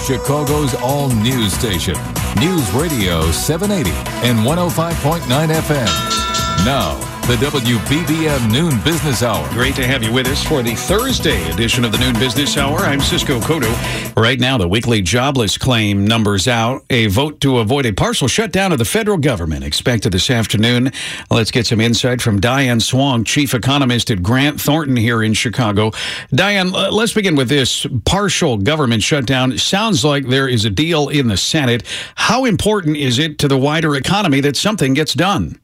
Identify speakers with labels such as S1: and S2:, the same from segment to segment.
S1: Chicago's all news station, News Radio 780 and 105.9 FM. Now, the WBBM Noon Business Hour.
S2: Great to have you with us for the Thursday edition of the Noon Business Hour. I'm Cisco Cotto. Right now, the weekly jobless claim numbers out. A vote to avoid a partial shutdown of the federal government expected this afternoon. Let's get some insight from Diane Swonk, chief economist at Grant Thornton here in Chicago. Diane, let's begin with this partial government shutdown. Sounds like there is a deal in the Senate. How important is it to the wider economy that something gets done?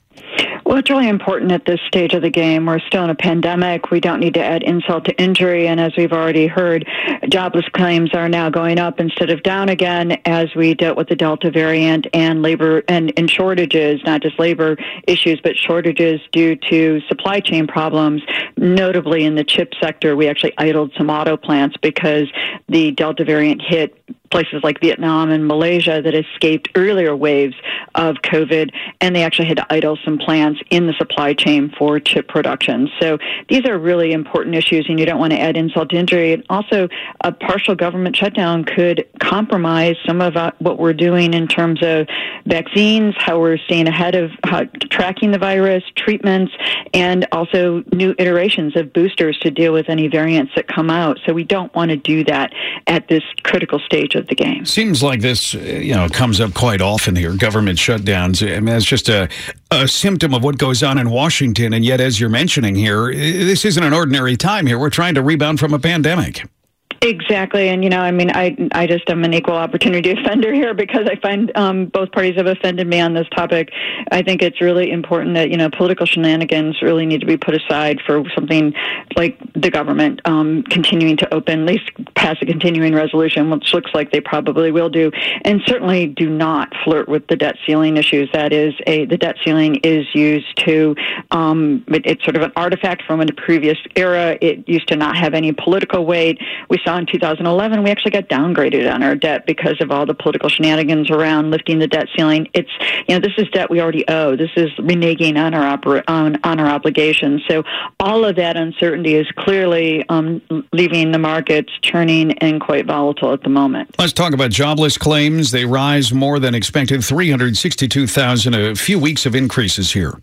S3: Well, it's really important at this stage of the game. We're still in a pandemic. We don't need to add insult to injury. And as we've already heard, jobless claims are now going up instead of down again as we dealt with the Delta variant and labor and, and shortages, not just labor issues, but shortages due to supply chain problems. Notably in the chip sector, we actually idled some auto plants because the Delta variant hit places like Vietnam and Malaysia that escaped earlier waves of COVID, and they actually had to idle some plants in the supply chain for chip production. So these are really important issues, and you don't want to add insult to injury. And also, a partial government shutdown could compromise some of uh, what we're doing in terms of vaccines, how we're staying ahead of tracking the virus, treatments, and also new iterations of boosters to deal with any variants that come out. So we don't want to do that at this critical stage of the game.
S2: Seems like this, uh, you know, comes up quite often here. Government shutdowns. I mean, it's just a, a symptom of what goes on in Washington. And yet, as you're mentioning here, this isn't an ordinary time here. We're trying to rebound from a pandemic.
S3: Exactly, and you know, I mean, I I just am an equal opportunity offender here because I find um, both parties have offended me on this topic. I think it's really important that you know political shenanigans really need to be put aside for something like the government um, continuing to open, at least pass a continuing resolution, which looks like they probably will do, and certainly do not flirt with the debt ceiling issues. That is a the debt ceiling is used to um, it, it's sort of an artifact from a previous era. It used to not have any political weight. We saw saw in 2011, we actually got downgraded on our debt because of all the political shenanigans around lifting the debt ceiling. It's you know this is debt we already owe. This is reneging on our on, on our obligations. So all of that uncertainty is clearly um, leaving the markets churning and quite volatile at the moment.
S2: Let's talk about jobless claims. They rise more than expected, 362,000. A few weeks of increases here.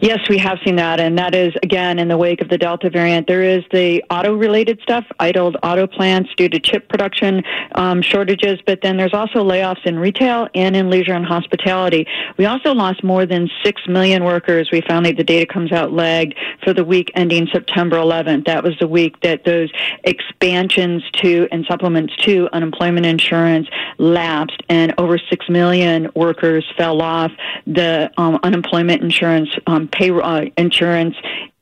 S3: Yes, we have seen that, and that is again in the wake of the Delta variant. There is the auto-related stuff, idled auto plants due to chip production um, shortages, but then there's also layoffs in retail and in leisure and hospitality. We also lost more than six million workers. We found that the data comes out lagged for the week ending September 11th. That was the week that those expansions to and supplements to unemployment insurance lapsed, and over six million workers fell off the um, unemployment insurance um, payroll uh, insurance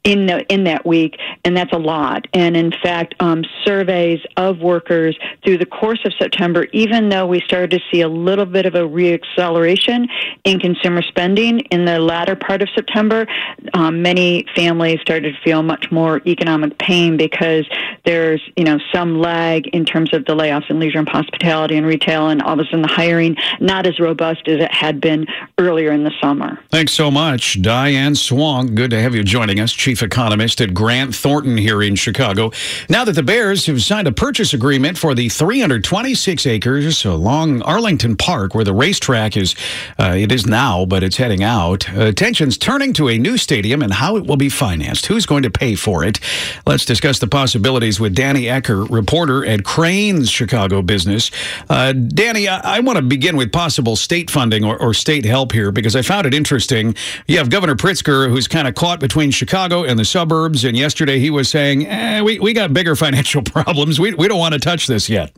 S3: in the, in that week, and that's a lot. And in fact, um, surveys of workers through the course of September, even though we started to see a little bit of a reacceleration in consumer spending in the latter part of September, um, many families started to feel much more economic pain because there's you know some lag in terms of the layoffs in leisure and hospitality and retail, and all of a sudden the hiring not as robust as it had been earlier in the summer.
S2: Thanks so much, Diane Swonk. Good to have you joining us, Chief chief economist at Grant Thornton here in Chicago. Now that the Bears have signed a purchase agreement for the 326 acres along Arlington Park, where the racetrack is, uh, it is now, but it's heading out. Attention's turning to a new stadium and how it will be financed. Who's going to pay for it? Let's discuss the possibilities with Danny Ecker, reporter at Crain's Chicago Business. Uh, Danny, I, I want to begin with possible state funding or, or state help here because I found it interesting. You have Governor Pritzker, who's kind of caught between Chicago in the suburbs. And yesterday he was saying, eh, we, we got bigger financial problems. We, we don't want to touch this yet.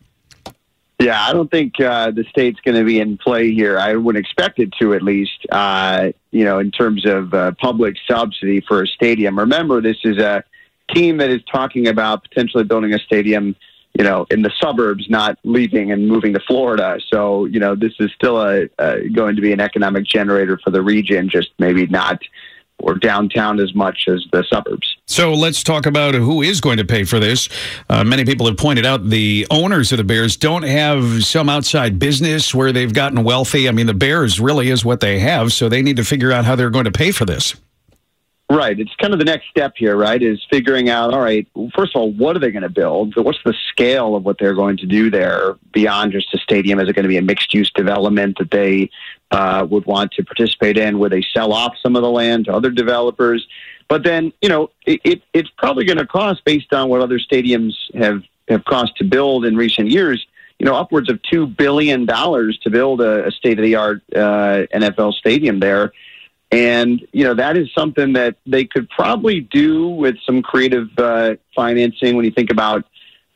S4: Yeah, I don't think uh, the state's going to be in play here. I wouldn't expect it to, at least, uh, you know, in terms of uh, public subsidy for a stadium. Remember, this is a team that is talking about potentially building a stadium, you know, in the suburbs, not leaving and moving to Florida. So, you know, this is still a going to be an economic generator for the region, just maybe not or downtown as much as the suburbs.
S2: So let's talk about who is going to pay for this. Uh, many people have pointed out the owners of the Bears don't have some outside business where they've gotten wealthy. I mean, the Bears really is what they have, so they need to figure out how they're going to pay for this.
S4: Right. It's kind of the next step here, right? Is figuring out, all right, first of all, what are they going to build? What's the scale of what they're going to do there beyond just a stadium? Is it going to be a mixed use development that they uh, would want to participate in where they sell off some of the land to other developers? But then, you know, it, it it's probably going to cost based on what other stadiums have, have cost to build in recent years you know, upwards of two billion dollars to build a, a state of the art uh, NFL stadium there. And, you know, that is something that they could probably do with some creative uh, financing when you think about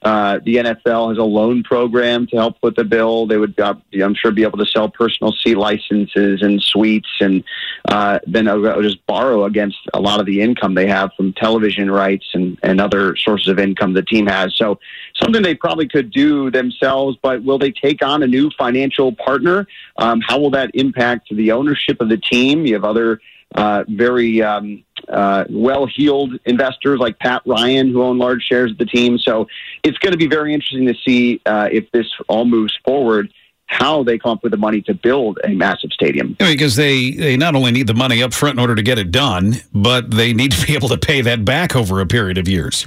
S4: uh, the NFL has a loan program to help with the bill. They would, uh, I'm sure, be able to sell personal seat licenses and suites, and uh, then just borrow against a lot of the income they have from television rights and, and other sources of income the team has. So, something they probably could do themselves. But will they take on a new financial partner? Um, how will that impact the ownership of the team? You have other uh, very um, uh, well-heeled investors like Pat Ryan, who own large shares of the team. So it's going to be very interesting to see uh, if this all moves forward. How they come up with the money to build a massive stadium?
S2: because they they not only need the money up front in order to get it done, but they need to be able to pay that back over a period of years.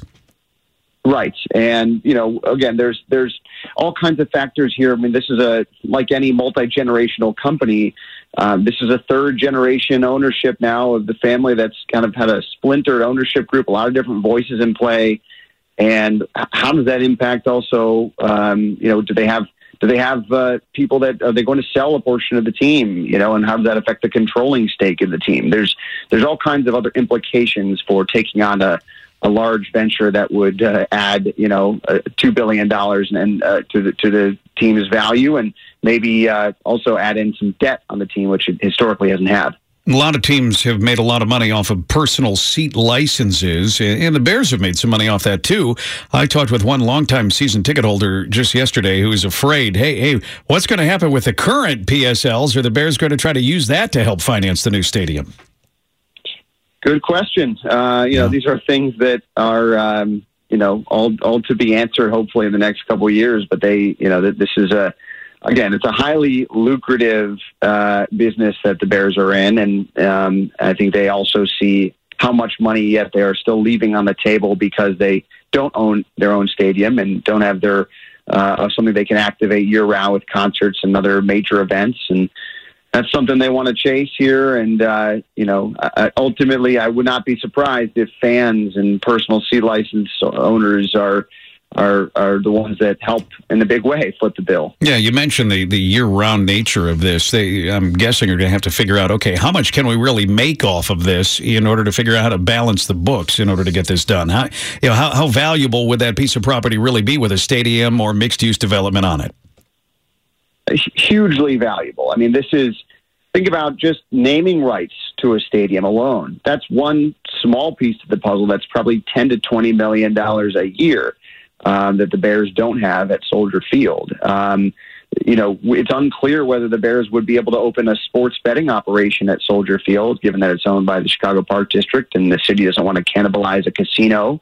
S4: Right, and you know, again, there's there's all kinds of factors here. I mean, this is a like any multi generational company. Um, this is a third generation ownership now of the family that's kind of had a splintered ownership group, a lot of different voices in play. And how does that impact also, um, you know, do they have do they have uh, people that are they going to sell a portion of the team you know and how does that affect the controlling stake in the team there's there's all kinds of other implications for taking on a a large venture that would uh, add, you know, uh, two billion dollars and uh, to the to the team's value, and maybe uh, also add in some debt on the team, which it historically hasn't had.
S2: A lot of teams have made a lot of money off of personal seat licenses, and the Bears have made some money off that too. I talked with one longtime season ticket holder just yesterday who was afraid, hey, hey, what's going to happen with the current PSLs? Are the Bears going to try to use that to help finance the new stadium?
S4: Good question. Uh, you know, these are things that are, um, you know, all all to be answered hopefully in the next couple of years. But they, you know, that this is a again, it's a highly lucrative uh, business that the Bears are in, and um, I think they also see how much money yet they are still leaving on the table because they don't own their own stadium and don't have their uh, something they can activate year round with concerts and other major events and that's something they want to chase here. And, uh, you know, ultimately, I would not be surprised if fans and personal seat license owners are. Are, are the ones that help in a big way foot the bill.
S2: Yeah, you mentioned the, the year round nature of this. They, I'm guessing, are going to have to figure out okay, how much can we really make off of this in order to figure out how to balance the books in order to get this done? How, you know, how, how valuable would that piece of property really be with a stadium or mixed use development on it?
S4: hugely valuable. I mean, this is think about just naming rights to a stadium alone. That's one small piece of the puzzle. That's probably ten to twenty million dollars a year um, that the Bears don't have at Soldier Field. Um, you know, it's unclear whether the Bears would be able to open a sports betting operation at Soldier Field, given that it's owned by the Chicago Park District and the city doesn't want to cannibalize a casino.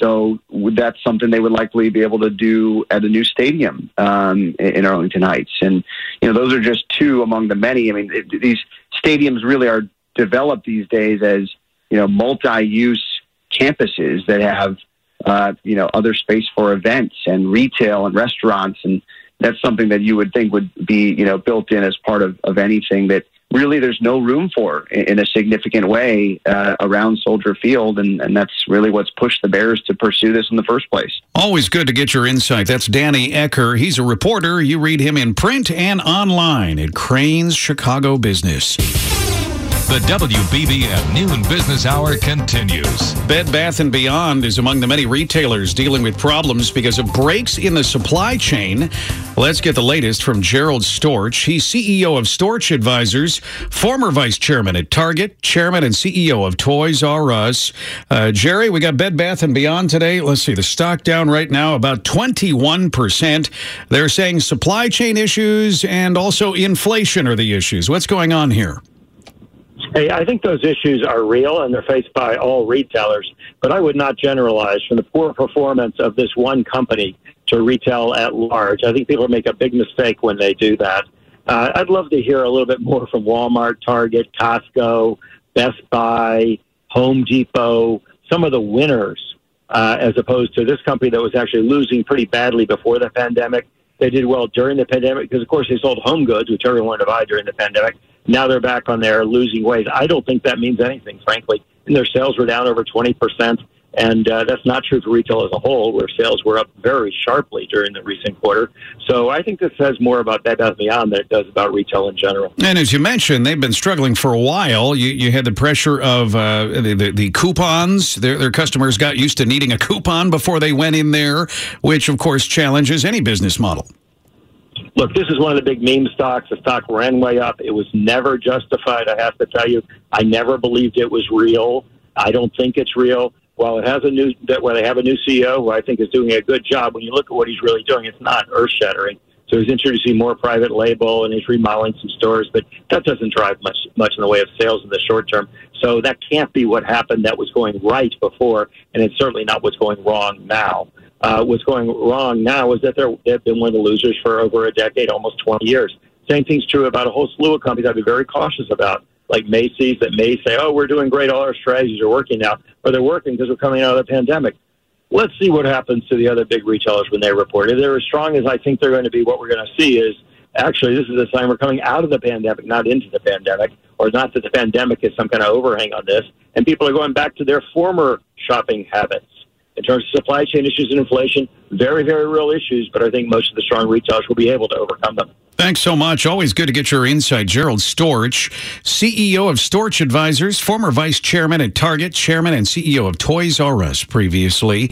S4: So that's something they would likely be able to do at a new stadium um, in Arlington Heights. And you know, those are just two among the many. I mean, it, these stadiums really are developed these days as you know multi-use campuses that have uh, you know other space for events and retail and restaurants and that's something that you would think would be you know built in as part of, of anything that really there's no room for in a significant way uh, around Soldier Field, and, and that's really what's pushed the Bears to pursue this in the first place.
S2: Always good to get your insight. That's Danny Ecker. He's a reporter. You read him in print and online at Crain's Chicago Business.
S1: The WBBM Noon Business Hour continues.
S2: Bed Bath & Beyond is among the many retailers dealing with problems because of breaks in the supply chain. Let's get the latest from Gerald Storch. He's CEO of Storch Advisors, former vice chairman at Target, chairman and CEO of Toys R Us. Uh, Jerry, we got Bed Bath & Beyond today. Let's see, the stock down right now about 21%. They're saying supply chain issues and also inflation are the issues. What's going on here?
S5: Hey, I think those issues are real and they're faced by all retailers, but I would not generalize from the poor performance of this one company to retail at large. I think people make a big mistake when they do that. Uh, I'd love to hear a little bit more from Walmart, Target, Costco, Best Buy, Home Depot, some of the winners, uh, as opposed to this company that was actually losing pretty badly before the pandemic. They did well during the pandemic because, of course, they sold home goods, which everyone wanted to buy during the pandemic. Now they're back on their losing ways. I don't think that means anything, frankly. And their sales were down over 20%. And uh, that's not true for retail as a whole, where sales were up very sharply during the recent quarter. So I think this says more about Bed Bath Beyond than it does about retail in general.
S2: And as you mentioned, they've been struggling for a while. You, you had the pressure of uh, the, the, the, coupons. Their, their customers got used to needing a coupon before they went in there, which, of course, challenges any business model.
S5: Look, this is one of the big meme stocks. The stock ran way up. It was never justified. I have to tell you, I never believed it was real. I don't think it's real. While it has a new that where they have a new CEO who I think is doing a good job, when you look at what he's really doing, it's not earth shattering. So he's introducing more private label and he's remodeling some stores, but that doesn't drive much much in the way of sales in the short term. So that can't be what happened that was going right before, and it's certainly not what's going wrong now. Uh, what's going wrong now is that they're, they've been one of the losers for over a decade, almost 20 years. Same thing's true about a whole slew of companies I'd be very cautious about like Macy's that may say, "Oh, we're doing great. All our strategies are working now," or they're working because we're coming out of the pandemic. Let's see what happens to the other big retailers when they report. If they're as strong as I think they're going to be, what we're going to see is actually this is a sign we're coming out of the pandemic, not into the pandemic, or not that the pandemic is some kind of overhang on this, and people are going back to their former shopping habits in terms of supply chain issues and inflation, very, very real issues, but I think most of the strong retailers will be able to overcome them.
S2: Thanks so much. Always good to get your insight. Gerald Storch, CEO of Storch Advisors, former vice chairman at Target, chairman and CEO of Toys R Us previously.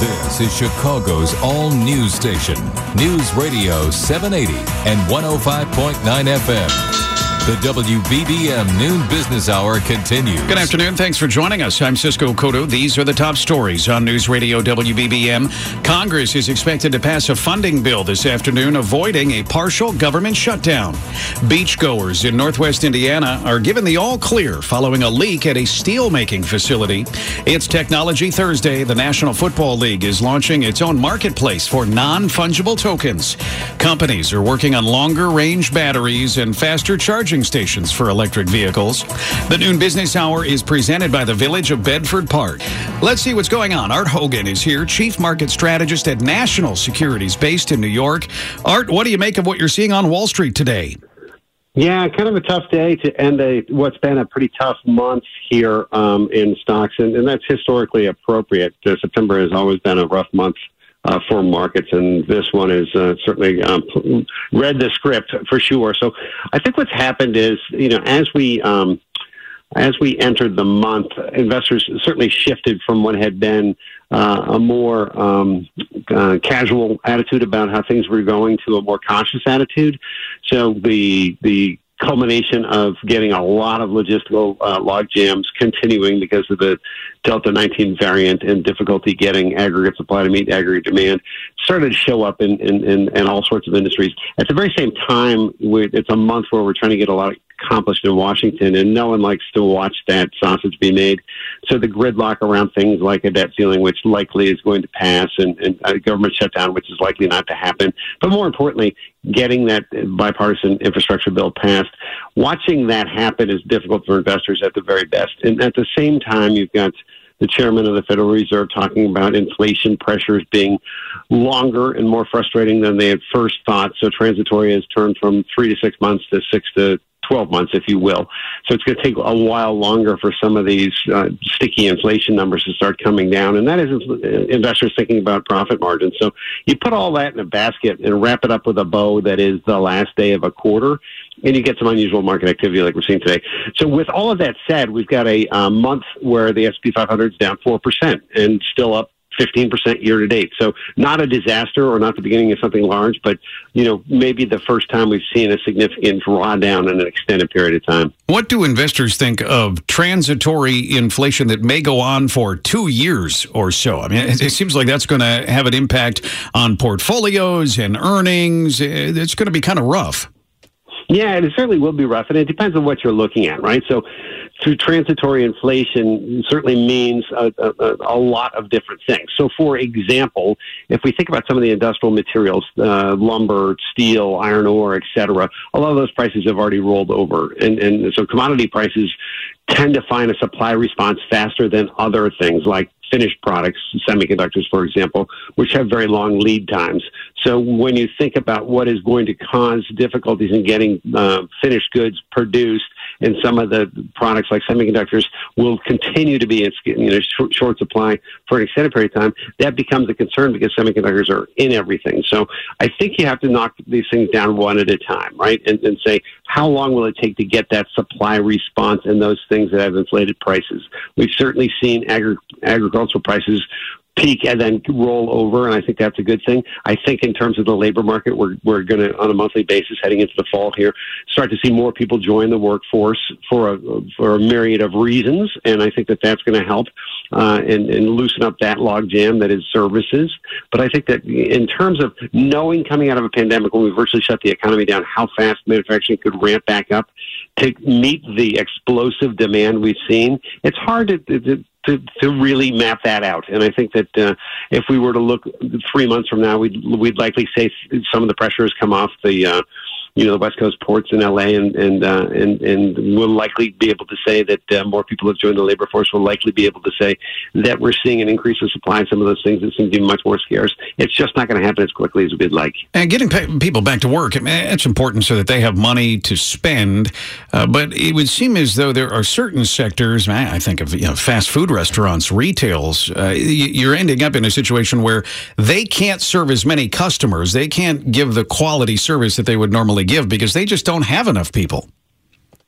S1: This is Chicago's all news station, News Radio 780 and 105.9 FM. The WBBM Noon Business Hour continues.
S2: Good afternoon. Thanks for joining us. I'm Cisco Cotto. These are the top stories on News Radio WBBM. Congress is expected to pass a funding bill this afternoon avoiding a partial government shutdown. Beachgoers in Northwest Indiana are given the all clear following a leak at a steelmaking facility. It's Technology Thursday. The National Football League is launching its own marketplace for non fungible tokens. Companies are working on longer range batteries and faster charging charging stations for electric vehicles. The noon business hour is presented by the Village of Bedford Park. Let's see what's going on. Art Hogan is here, Chief Market Strategist at National Securities based in New York. Art, what do you make of what you're seeing on Wall Street today?
S6: Yeah, kind of a tough day to end a what's been a pretty tough month here um, in stocks, and, and, that's historically appropriate. Uh, September has always been a rough month uh, for markets, and this one is uh, certainly um, read the script for sure. So I think what's happened is, you know, as we um, as we entered the month, investors certainly shifted from what had been uh, a more um, uh, casual attitude about how things were going to a more cautious attitude. So the the culmination of getting a lot of logistical uh, log jams continuing because of the Delta 19 variant and difficulty getting aggregate supply to meet aggregate demand started to show up in, in, in, in all sorts of industries. At the very same time, it's a month where we're trying to get a lot accomplished in Washington, and no one likes to watch that sausage be made. So the gridlock around things like a debt ceiling, which likely is going to pass, and, and a government shutdown, which is likely not to happen. But more importantly, getting that bipartisan infrastructure bill passed. Watching that happen is difficult for investors at the very best. And at the same time, you've got the chairman of the Federal Reserve talking about inflation pressures being longer and more frustrating than they had first thought. So transitory has turned from three to six months to six to 12 months, if you will. So it's going to take a while longer for some of these uh, sticky inflation numbers to start coming down. And that is investors thinking about profit margins. So you put all that in a basket and wrap it up with a bow that is the last day of a quarter. And you get some unusual market activity like we're seeing today. So, with all of that said, we've got a uh, month where the S&P 500 is down four percent and still up 15% year to date. So not a disaster or not the beginning of something large, but you know, maybe the first time we've seen a significant drawdown in an extended period of time.
S2: What do investors think of transitory inflation that may go on for 2 years or so? I mean, it seems like that's going to have an impact on portfolios and earnings. It's going to be kind of rough.
S6: Yeah, it certainly will be rough, and it depends on what you're looking at, right? So to transitory inflation certainly means a, a, a, lot of different things. So, for example, if we think about some of the industrial materials, uh, lumber, steel, iron ore, etc., a lot of those prices have already rolled over, and, and so commodity prices tend to find a supply response faster than other things like finished products, semiconductors, for example, which have very long lead times. So when you think about what is going to cause difficulties in getting uh, finished goods produced, and some of the products like semiconductors will continue to be in you know short, short supply for an extended period of time, that becomes a concern because semiconductors are in everything. So I think you have to knock these things down one at a time, right? And, and say how long will it take to get that supply response and those things that have inflated prices. We've certainly seen agri- agricultural prices peak and then roll over, and I think that's a good thing. I think in terms of the labor market, we're we're going to on a monthly basis heading into the fall here start to see more people join the workforce for a for a myriad of reasons, and I think that that's going to help uh, and and loosen up that logjam that is services. But I think that in terms of knowing coming out of a pandemic when we virtually shut the economy down, how fast manufacturing could ramp back up to meet the explosive demand we've seen, it's hard to, to to, to really map that out. And I think that uh, if we were to look three months from now, we'd we'd likely say some of the pressure has come off the uh, you know the West Coast ports in LA, and and uh, and and we'll likely be able to say that uh, more people have joined the labor force. We'll likely be able to say that we're seeing an increase in supply some of those things that seem to be much more scarce. It's just not going to happen as quickly as we'd like.
S2: And getting people back to work, it's important so that they have money to spend. Uh, but it would seem as though there are certain sectors. I think of you know, fast food restaurants, retails. Uh, you're ending up in a situation where they can't serve as many customers. They can't give the quality service that they would normally give because they just don't have enough people.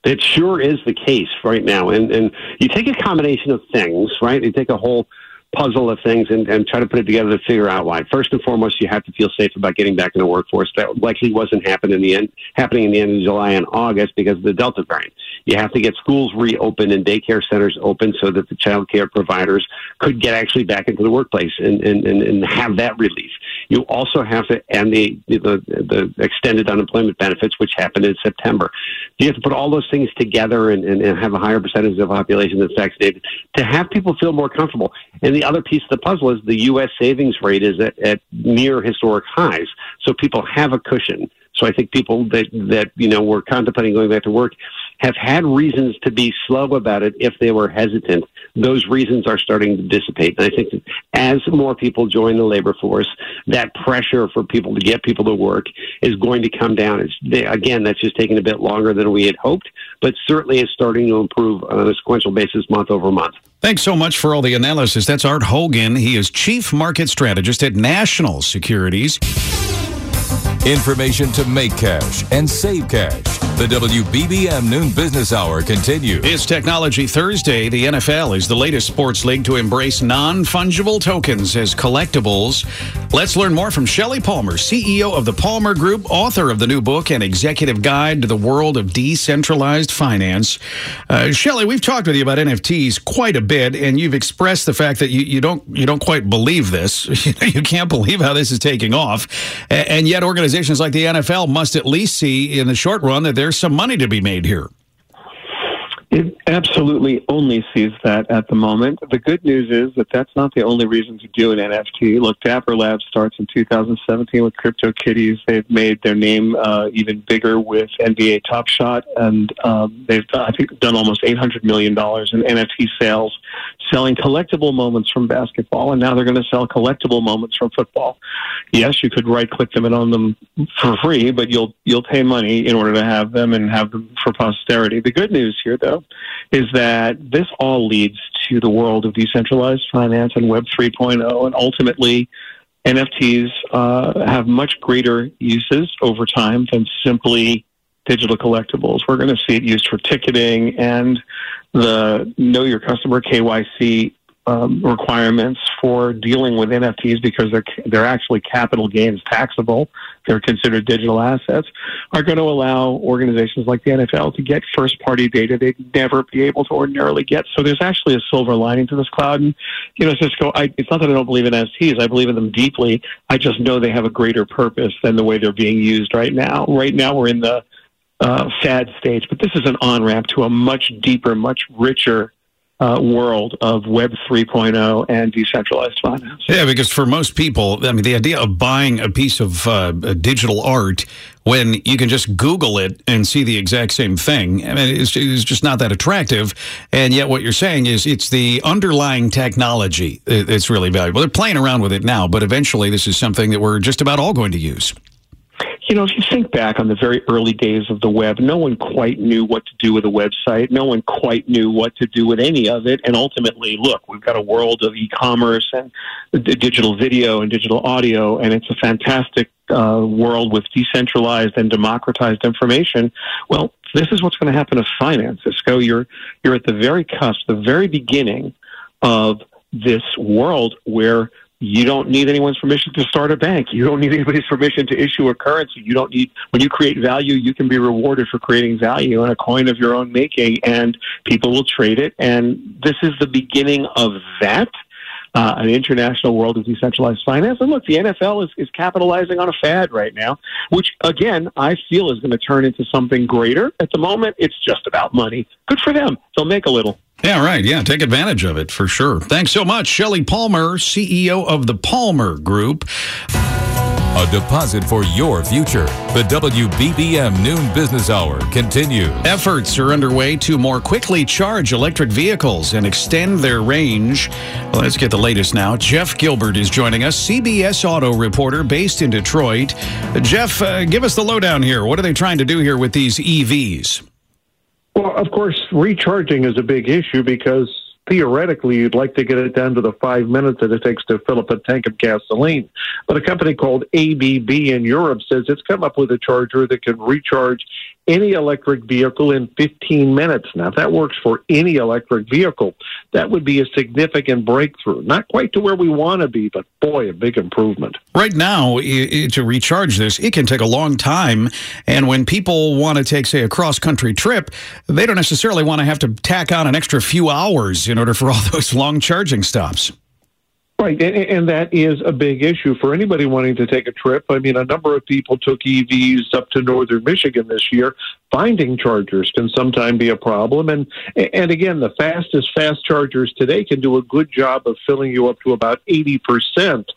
S6: It sure is the case right now. And, and you take a combination of things, right? You take a whole puzzle of things and, and try to put it together to figure out why. First and foremost, you have to feel safe about getting back in the workforce. That likely wasn't happening in the end, happening in the end of July and August because of the Delta variant. You have to get schools reopened and daycare centers open so that the child care providers could get actually back into the workplace and, and, and, and have that relief. You also have to end the, the, the extended unemployment benefits, which happened in September. You have to put all those things together and, and, and have a higher percentage of the population that's vaccinated to have people feel more comfortable. And the other piece of the puzzle is the U.S. savings rate is at, at near historic highs. So people have a cushion. So I think people that, that, you know, were contemplating going back to work have had reasons to be slow about it if they were hesitant. Those reasons are starting to dissipate. And I think that as more people join the labor force, that pressure for people to get people to work is going to come down. It's, again, that's just taking a bit longer than we had hoped, but certainly is starting to improve on a sequential basis month over month.
S2: Thanks so much for all the analysis. That's Art Hogan. He is Chief Market Strategist at National Securities.
S1: Information to make cash and save cash. The WBBM Noon Business Hour continues.
S2: It's Technology Thursday. The NFL is the latest sports league to embrace non fungible tokens as collectibles. Let's learn more from Shelly Palmer, CEO of the Palmer Group, author of the new book and executive guide to the world of decentralized finance. Uh, Shelly, we've talked with you about NFTs quite a bit, and you've expressed the fact that you, you don't you don't quite believe this. you can't believe how this is taking off, and yet organizations like the NFL must at least see in the short run that there's some money to be made here.
S7: It absolutely only sees that at the moment. The good news is that that's not the only reason to do an NFT. Look, Dapper Labs starts in 2017 with CryptoKitties. They've made their name uh, even bigger with NBA Top Shot, and um, they've, I think, done almost $800 million in NFT sales, selling collectible moments from basketball, and now they're going to sell collectible moments from football. Yes, you could right-click them and own them for free, but you'll you'll pay money in order to have them and have them for posterity. The good news here, though, is that this all leads to the world of decentralized finance and Web 3.0, and ultimately, NFTs uh, have much greater uses over time than simply digital collectibles. We're going to see it used for ticketing and the Know Your Customer KYC um, requirements for dealing with NFTs because they're they're actually capital gains taxable. They're considered digital assets. Are going to allow organizations like the NFL to get first party data they'd never be able to ordinarily get. So there's actually a silver lining to this cloud. And you know, Cisco, I, it's not that I don't believe in NFTs. I believe in them deeply. I just know they have a greater purpose than the way they're being used right now. Right now, we're in the uh, fad stage, but this is an on ramp to a much deeper, much richer uh, world of Web 3.0 and decentralized finance.
S2: Yeah, because for most people, I mean, the idea of buying a piece of uh, digital art when you can just Google it and see the exact same thing, I mean, it's, it's, just not that attractive. And yet, what you're saying is it's the underlying technology that's really valuable. They're playing around with it now, but eventually, this is something that we're just about all going to use
S7: you know, if you think back on the very early days of the web, no one quite knew what to do with a website. No one quite knew what to do with any of it. And ultimately, look, we've got a world of e-commerce and digital video and digital audio, and it's a fantastic uh, world with decentralized and democratized information. Well, this is what's going to happen to finance, Cisco. You're you're at the very cusp, the very beginning of this world where you don't need anyone's permission to start a bank. You don't need anybody's permission to issue a currency. You don't need, when you create value, you can be rewarded for creating value in a coin of your own making, and people will trade it. And this is the beginning of that. Uh, an international world of decentralized finance. And look, the NFL is, is capitalizing on a fad right now, which again, I feel is going to turn into something greater. At the moment, it's just about money. Good for them. They'll make a little.
S2: Yeah, right. Yeah, take advantage of it for sure. Thanks so much, Shelly Palmer, CEO of the Palmer Group.
S1: A deposit for your future. The WBBM Noon Business Hour continues.
S2: Efforts are underway to more quickly charge electric vehicles and extend their range. Well, let's get the latest now. Jeff Gilbert is joining us, CBS Auto reporter based in Detroit. Jeff, uh, give us the lowdown here. What are they trying to do here with these EVs?
S8: Well, of course, recharging is a big issue because theoretically you'd like to get it down to the five minutes that it takes to fill up a tank of gasoline. But a company called ABB in Europe says it's come up with a charger that can recharge any electric vehicle in 15 minutes. Now, if that works for any electric vehicle, that would be a significant breakthrough. Not quite to where we want to be, but boy, a big improvement.
S2: Right now, to recharge this, it can take a long time. And when people want to take, say, a cross country trip, they don't necessarily want to have to tack on an extra few hours in order for all those long charging stops.
S8: Right, and, and, that is a big issue for anybody wanting to take a trip. I mean, a number of people took EVs up to northern Michigan this year. Finding chargers can sometimes be a problem, and and again, the fastest fast chargers today can do a good job of filling you up to about eighty percent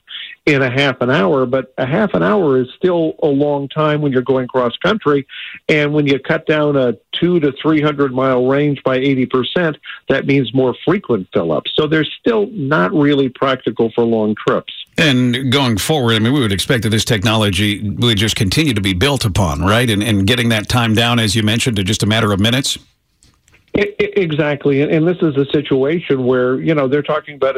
S8: in a half an hour, but a half an hour is still a long time when you're going cross country. And when you cut down a two to 300 mile range by 80%, that means more frequent fill ups. So they're still not really practical for long trips.
S2: And going forward, I mean, we would expect that this technology would just continue to be built upon, right? And, and getting that time down, as you mentioned, to just a matter of minutes.
S8: Exactly, and this is a situation where you know they're talking about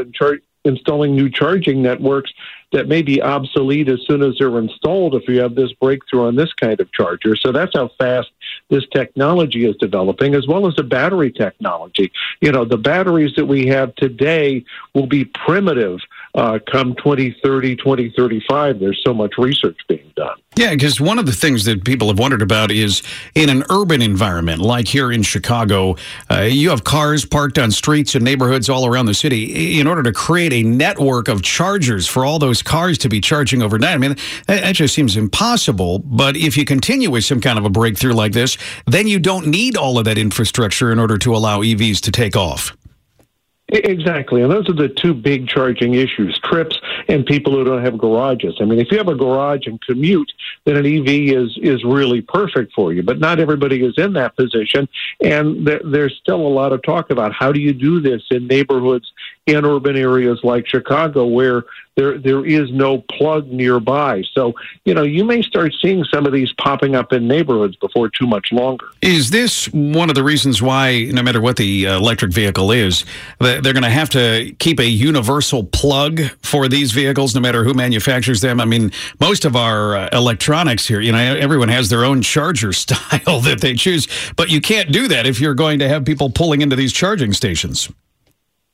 S8: installing new charging networks that may be obsolete as soon as they're installed if you have this breakthrough on this kind of charger. So that's how fast this technology is developing, as well as the battery technology. You know, the batteries that we have today will be primitive uh, come 2030, 2035. There's so much research being done.
S2: Yeah, because one of the things that people have wondered about is in an urban environment like here in Chicago, uh, you have cars parked on streets and neighborhoods all around the city. In order to create a network of chargers for all those cars to be charging overnight, I mean, that just seems impossible. But if you continue with some kind of a breakthrough like this, then you don't need all of that infrastructure in order to allow EVs to take off.
S8: Exactly. And those are the two big charging issues trips and people who don't have garages. I mean, if you have a garage and commute, then an EV is, is really perfect for you. But not everybody is in that position. And th- there's still a lot of talk about how do you do this in neighborhoods in urban areas like Chicago where there there is no plug nearby. So, you know, you may start seeing some of these popping up in neighborhoods before too much longer.
S2: Is this one of the reasons why no matter what the uh, electric vehicle is, they're going to have to keep a universal plug for these vehicles no matter who manufactures them? I mean, most of our uh, electronics here, you know, everyone has their own charger style that they choose, but you can't do that if you're going to have people pulling into these charging stations.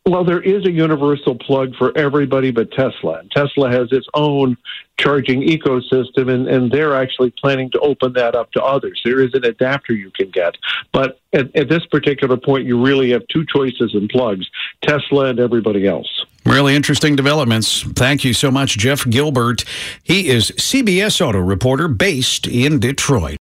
S8: Well, there is a universal plug for everybody but Tesla. Tesla has its own charging ecosystem, and, and they're actually planning to open that up to others. There is an adapter you can get. But at, at this particular point, you really have two choices in plugs Tesla and everybody else.
S2: Really interesting developments. Thank you so much, Jeff Gilbert. He is CBS Auto reporter based in Detroit.